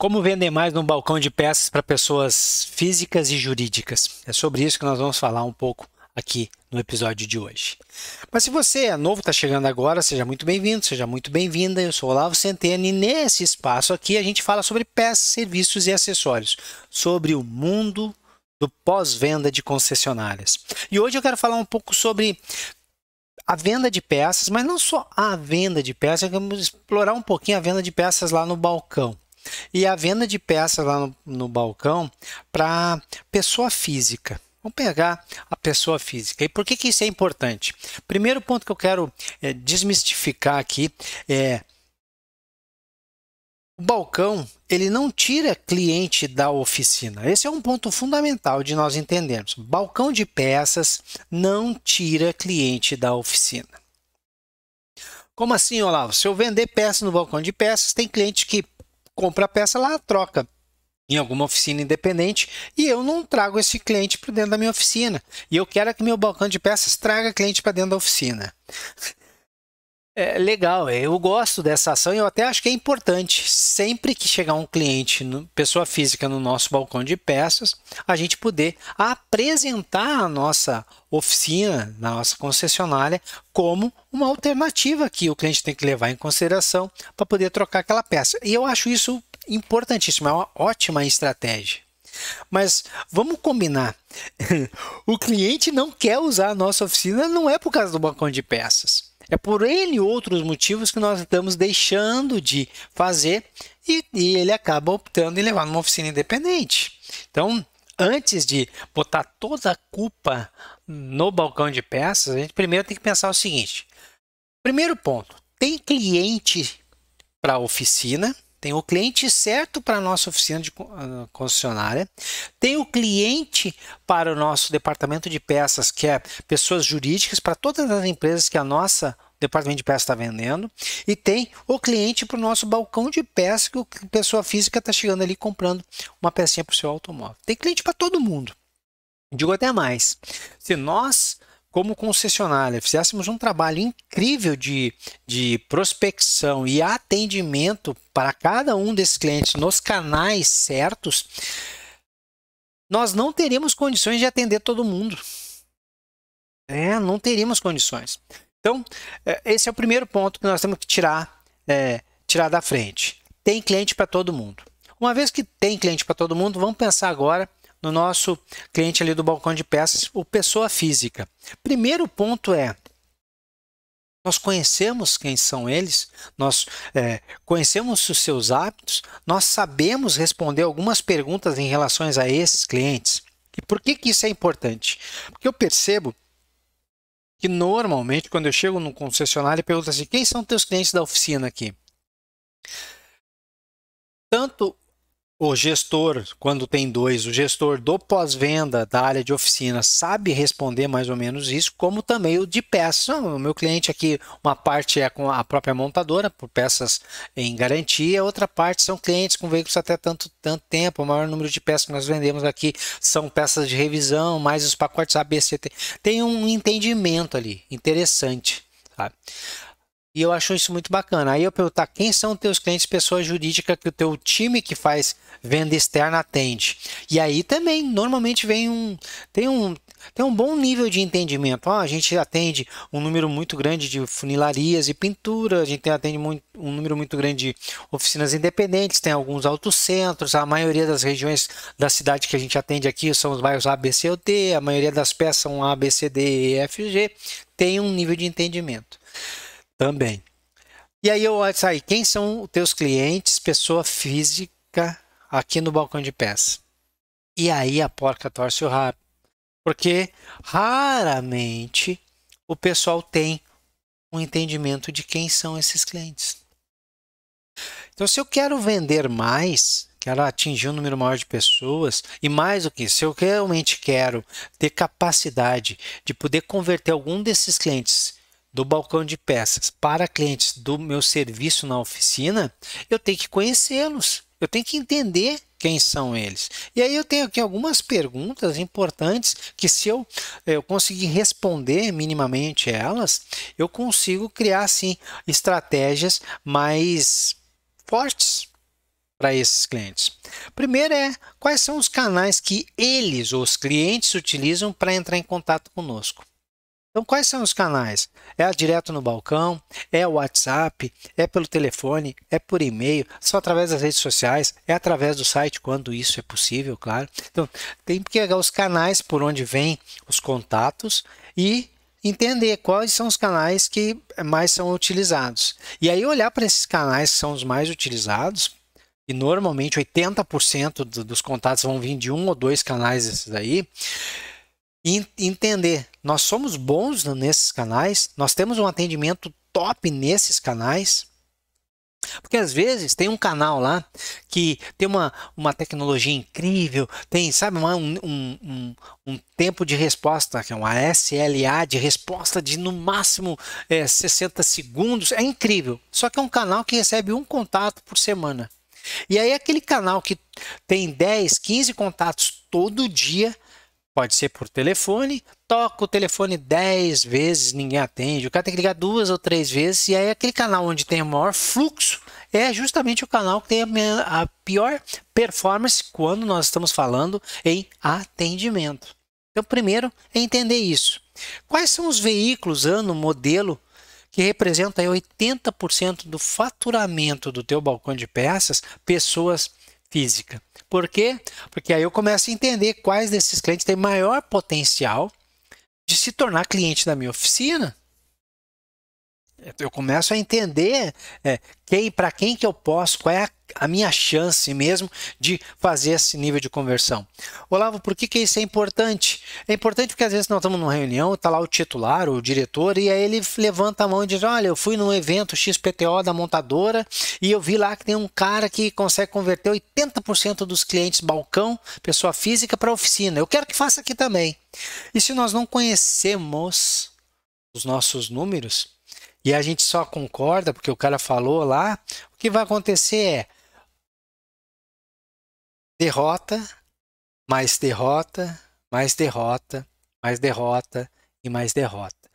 Como vender mais no balcão de peças para pessoas físicas e jurídicas? É sobre isso que nós vamos falar um pouco aqui no episódio de hoje. Mas se você é novo, está chegando agora, seja muito bem-vindo, seja muito bem-vinda. Eu sou Olavo Centeno e nesse espaço aqui a gente fala sobre peças, serviços e acessórios, sobre o mundo do pós-venda de concessionárias. E hoje eu quero falar um pouco sobre a venda de peças, mas não só a venda de peças, vamos explorar um pouquinho a venda de peças lá no balcão. E a venda de peças lá no, no balcão para pessoa física. Vamos pegar a pessoa física. E por que, que isso é importante? Primeiro ponto que eu quero é, desmistificar aqui é o balcão ele não tira cliente da oficina. Esse é um ponto fundamental de nós entendermos. Balcão de peças não tira cliente da oficina. Como assim, Olavo? Se eu vender peças no balcão de peças, tem cliente que compra a peça lá, troca em alguma oficina independente e eu não trago esse cliente para dentro da minha oficina. E eu quero que meu balcão de peças traga cliente para dentro da oficina. É legal, é, eu gosto dessa ação e eu até acho que é importante. Sempre que chegar um cliente, pessoa física, no nosso balcão de peças, a gente poder apresentar a nossa oficina, na nossa concessionária, como uma alternativa que o cliente tem que levar em consideração para poder trocar aquela peça. E eu acho isso importantíssimo, é uma ótima estratégia. Mas vamos combinar. o cliente não quer usar a nossa oficina, não é por causa do balcão de peças. É por N outros motivos que nós estamos deixando de fazer e, e ele acaba optando em levar numa oficina independente. Então, antes de botar toda a culpa no balcão de peças, a gente primeiro tem que pensar o seguinte: primeiro ponto, tem cliente para a oficina, tem o cliente certo para a nossa oficina de ah, concessionária, tem o cliente para o nosso departamento de peças, que é pessoas jurídicas, para todas as empresas que a nossa departamento de peças está vendendo, e tem o cliente para o nosso balcão de peças, que a pessoa física está chegando ali comprando uma pecinha para o seu automóvel. Tem cliente para todo mundo. Digo até mais. Se nós como concessionária fizéssemos um trabalho incrível de, de prospecção e atendimento para cada um desses clientes nos canais certos, nós não teríamos condições de atender todo mundo. É, não teríamos condições. Então, é, esse é o primeiro ponto que nós temos que tirar, é, tirar da frente. Tem cliente para todo mundo. Uma vez que tem cliente para todo mundo, vamos pensar agora no nosso cliente ali do balcão de peças, o pessoa física. Primeiro ponto é nós conhecemos quem são eles, nós é, conhecemos os seus hábitos, nós sabemos responder algumas perguntas em relação a esses clientes. E por que, que isso é importante? Porque eu percebo que normalmente, quando eu chego no concessionário e pergunto assim: quem são teus clientes da oficina aqui? Tanto o gestor, quando tem dois, o gestor do pós-venda da área de oficina sabe responder mais ou menos isso, como também o de peças. O meu cliente aqui, uma parte é com a própria montadora, por peças em garantia, outra parte são clientes com veículos até tanto, tanto tempo. O maior número de peças que nós vendemos aqui são peças de revisão, mais os pacotes ABCT. Tem um entendimento ali, interessante. Sabe? E eu acho isso muito bacana. Aí eu perguntar quem são teus clientes, pessoa jurídica que o teu time que faz venda externa atende. E aí também normalmente vem um tem um tem um bom nível de entendimento. Ah, a gente atende um número muito grande de funilarias e pintura, a gente atende muito, um número muito grande de oficinas independentes, tem alguns autocentros, a maioria das regiões da cidade que a gente atende aqui são os bairros A, B, C ou D, a maioria das peças são A, B, C, D, E, F, G, tem um nível de entendimento. Também. E aí eu olho aí, quem são os teus clientes, pessoa física, aqui no balcão de peça? E aí a porca torce o rabo. Porque raramente o pessoal tem um entendimento de quem são esses clientes. Então, se eu quero vender mais, quero atingir um número maior de pessoas, e mais do que isso, se eu realmente quero ter capacidade de poder converter algum desses clientes do balcão de peças para clientes do meu serviço na oficina, eu tenho que conhecê-los, eu tenho que entender quem são eles. E aí eu tenho aqui algumas perguntas importantes que se eu, eu conseguir responder minimamente elas, eu consigo criar assim estratégias mais fortes para esses clientes? Primeiro é quais são os canais que eles, os clientes, utilizam para entrar em contato conosco. Então, quais são os canais? É direto no balcão? É o WhatsApp? É pelo telefone? É por e-mail? Só através das redes sociais? É através do site, quando isso é possível, claro. Então, tem que pegar os canais por onde vêm os contatos e entender quais são os canais que mais são utilizados. E aí olhar para esses canais que são os mais utilizados, e normalmente 80% dos contatos vão vir de um ou dois canais desses aí, e entender, nós somos bons nesses canais, nós temos um atendimento top nesses canais, porque às vezes tem um canal lá que tem uma, uma tecnologia incrível, tem, sabe, um, um, um, tempo de resposta, que é uma SLA de resposta de no máximo é, 60 segundos. É incrível. Só que é um canal que recebe um contato por semana. E aí aquele canal que tem 10, 15 contatos todo dia Pode ser por telefone, toca o telefone 10 vezes, ninguém atende. O cara tem que ligar duas ou três vezes, e aí aquele canal onde tem o maior fluxo é justamente o canal que tem a pior performance quando nós estamos falando em atendimento. Então, primeiro é entender isso. Quais são os veículos, ano, modelo, que representam 80% do faturamento do teu balcão de peças, pessoas física. Por quê? Porque aí eu começo a entender quais desses clientes têm maior potencial de se tornar cliente da minha oficina eu começo a entender é, quem, para quem que eu posso, qual é a, a, minha chance mesmo de fazer esse nível de conversão. Olavo, por que, que isso é importante? É importante porque às vezes nós estamos numa reunião, está lá o titular, o diretor, e aí ele levanta a mão e diz: Olha, eu fui num evento XPTO da montadora e eu vi lá que tem um cara que consegue converter 80% dos clientes balcão, pessoa física, para oficina. Eu quero que faça aqui também. E se nós não conhecemos os nossos números, e a gente só concorda porque o cara falou lá, o que vai acontecer é derrota, mais derrota, mais derrota, mais derrota e mais derrota.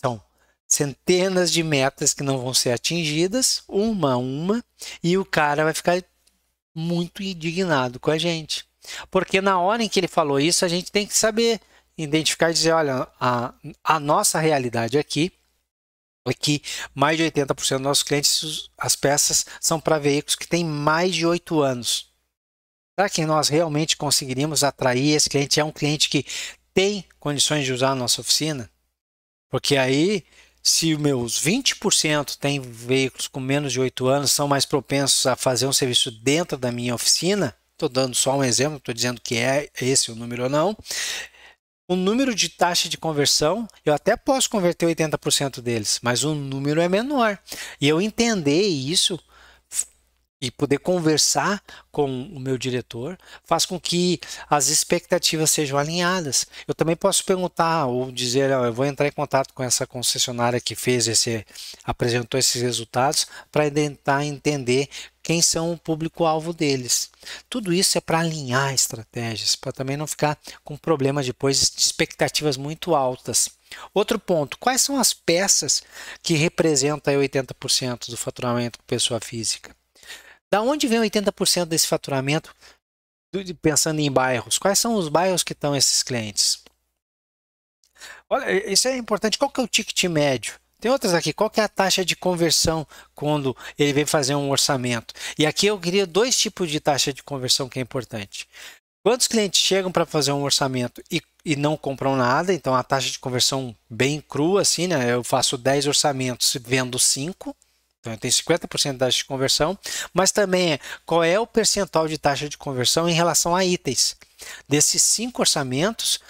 São centenas de metas que não vão ser atingidas, uma a uma, e o cara vai ficar muito indignado com a gente. Porque na hora em que ele falou isso, a gente tem que saber identificar e dizer: olha, a, a nossa realidade aqui é que mais de 80% dos nossos clientes, as peças são para veículos que têm mais de 8 anos. Será que nós realmente conseguiríamos atrair esse cliente? É um cliente que tem condições de usar a nossa oficina? Porque aí, se meus 20% têm veículos com menos de 8 anos, são mais propensos a fazer um serviço dentro da minha oficina, estou dando só um exemplo, estou dizendo que é esse o número ou não o número de taxa de conversão, eu até posso converter 80% deles, mas o número é menor. E eu entender isso e poder conversar com o meu diretor faz com que as expectativas sejam alinhadas. Eu também posso perguntar ou dizer, eu vou entrar em contato com essa concessionária que fez esse apresentou esses resultados para tentar entender quem são o público-alvo deles. Tudo isso é para alinhar estratégias, para também não ficar com problemas depois de expectativas muito altas. Outro ponto, quais são as peças que representam 80% do faturamento com pessoa física? Da onde vem 80% desse faturamento pensando em bairros? Quais são os bairros que estão esses clientes? Olha, isso é importante. Qual que é o ticket médio? Tem outras aqui. Qual que é a taxa de conversão quando ele vem fazer um orçamento? E aqui eu queria dois tipos de taxa de conversão que é importante. Quantos clientes chegam para fazer um orçamento e, e não compram nada? Então a taxa de conversão bem crua, assim, né? Eu faço 10 orçamentos e vendo 5. Então tenho 50% de taxa de conversão, mas também é qual é o percentual de taxa de conversão em relação a itens. Desses cinco orçamentos,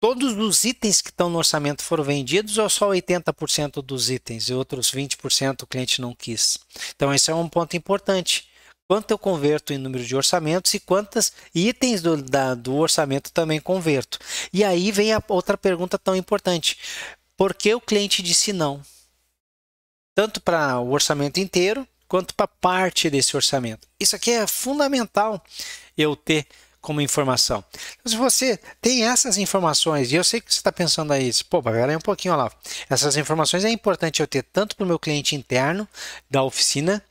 todos os itens que estão no orçamento foram vendidos ou só 80% dos itens e outros 20% o cliente não quis? Então, esse é um ponto importante. Quanto eu converto em número de orçamentos e quantos itens do, da, do orçamento também converto? E aí vem a outra pergunta tão importante: por que o cliente disse não? Tanto para o orçamento inteiro quanto para parte desse orçamento. Isso aqui é fundamental eu ter como informação. Então, se você tem essas informações, e eu sei que você está pensando aí, pô, peraí um pouquinho lá. Essas informações é importante eu ter tanto para o meu cliente interno da oficina,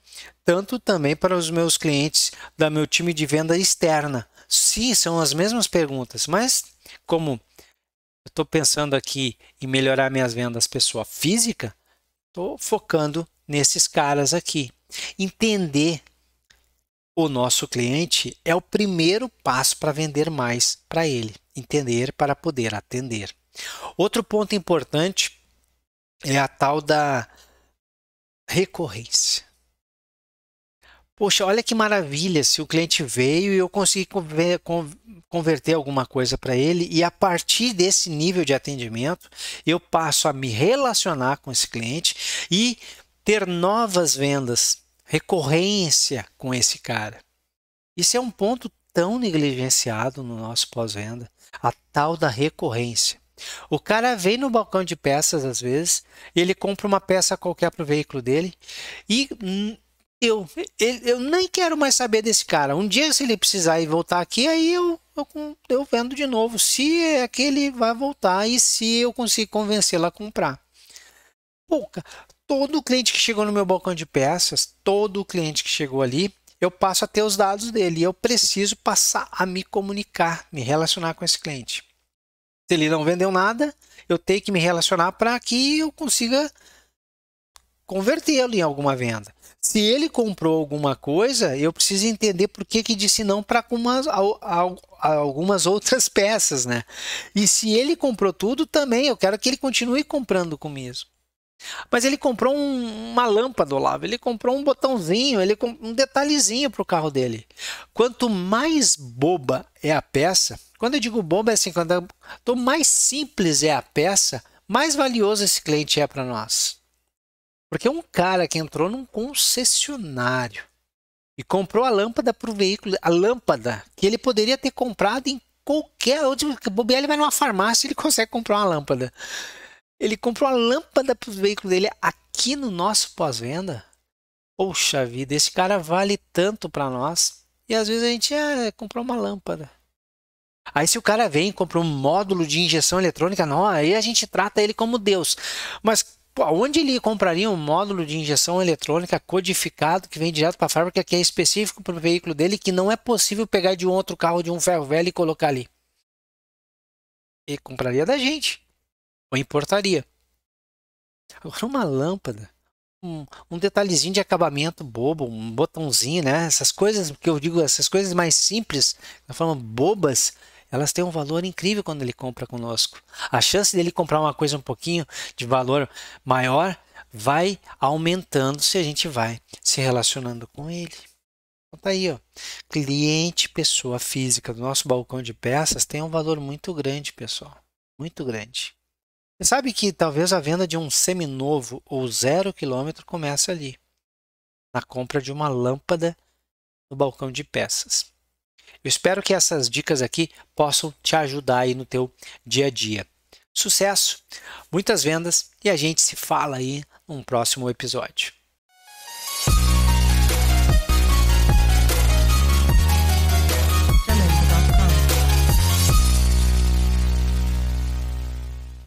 tanto também para os meus clientes da meu time de venda externa. Sim, são as mesmas perguntas, mas como eu estou pensando aqui em melhorar minhas vendas pessoa física, estou focando nesses caras aqui. Entender o nosso cliente é o primeiro passo para vender mais para ele. Entender para poder atender. Outro ponto importante é a tal da recorrência. Poxa, olha que maravilha se o cliente veio e eu consegui converter alguma coisa para ele e a partir desse nível de atendimento eu passo a me relacionar com esse cliente e ter novas vendas, recorrência com esse cara. Isso é um ponto tão negligenciado no nosso pós-venda, a tal da recorrência. O cara vem no balcão de peças às vezes, ele compra uma peça qualquer para o veículo dele e eu, eu nem quero mais saber desse cara. Um dia, se ele precisar ir voltar aqui, aí eu, eu, eu vendo de novo. Se é que ele vai voltar e se eu conseguir convencê-lo a comprar. Pô, todo cliente que chegou no meu balcão de peças, todo cliente que chegou ali, eu passo a ter os dados dele. E eu preciso passar a me comunicar, me relacionar com esse cliente. Se ele não vendeu nada, eu tenho que me relacionar para que eu consiga convertê-lo em alguma venda. Se ele comprou alguma coisa, eu preciso entender por que, que disse não para algumas, algumas outras peças, né? E se ele comprou tudo, também eu quero que ele continue comprando comigo. Mas ele comprou um, uma lâmpada, Olavo, ele comprou um botãozinho, ele um detalhezinho para o carro dele. Quanto mais boba é a peça, quando eu digo boba é assim, quando mais simples é a peça, mais valioso esse cliente é para nós. Porque um cara que entrou num concessionário e comprou a lâmpada para o veículo, a lâmpada que ele poderia ter comprado em qualquer outro. Bobear, ele vai numa farmácia ele consegue comprar uma lâmpada. Ele comprou a lâmpada para o veículo dele aqui no nosso pós-venda. Poxa vida, esse cara vale tanto para nós. E às vezes a gente ah, comprou uma lâmpada. Aí se o cara vem e compra um módulo de injeção eletrônica, não, aí a gente trata ele como Deus. Mas onde ele compraria um módulo de injeção eletrônica codificado que vem direto para a fábrica, que é específico para o veículo dele, que não é possível pegar de um outro carro de um ferro velho e colocar ali? Ele compraria da gente, ou importaria. Agora, uma lâmpada, um, um detalhezinho de acabamento bobo, um botãozinho, né? Essas coisas que eu digo, essas coisas mais simples, da forma bobas, elas têm um valor incrível quando ele compra conosco. A chance dele comprar uma coisa um pouquinho de valor maior vai aumentando se a gente vai se relacionando com ele. Então tá aí, ó. Cliente, pessoa física do nosso balcão de peças tem um valor muito grande, pessoal. Muito grande. Você sabe que talvez a venda de um seminovo ou zero quilômetro comece ali, na compra de uma lâmpada no balcão de peças. Eu espero que essas dicas aqui possam te ajudar aí no teu dia a dia. Sucesso, muitas vendas e a gente se fala aí num próximo episódio.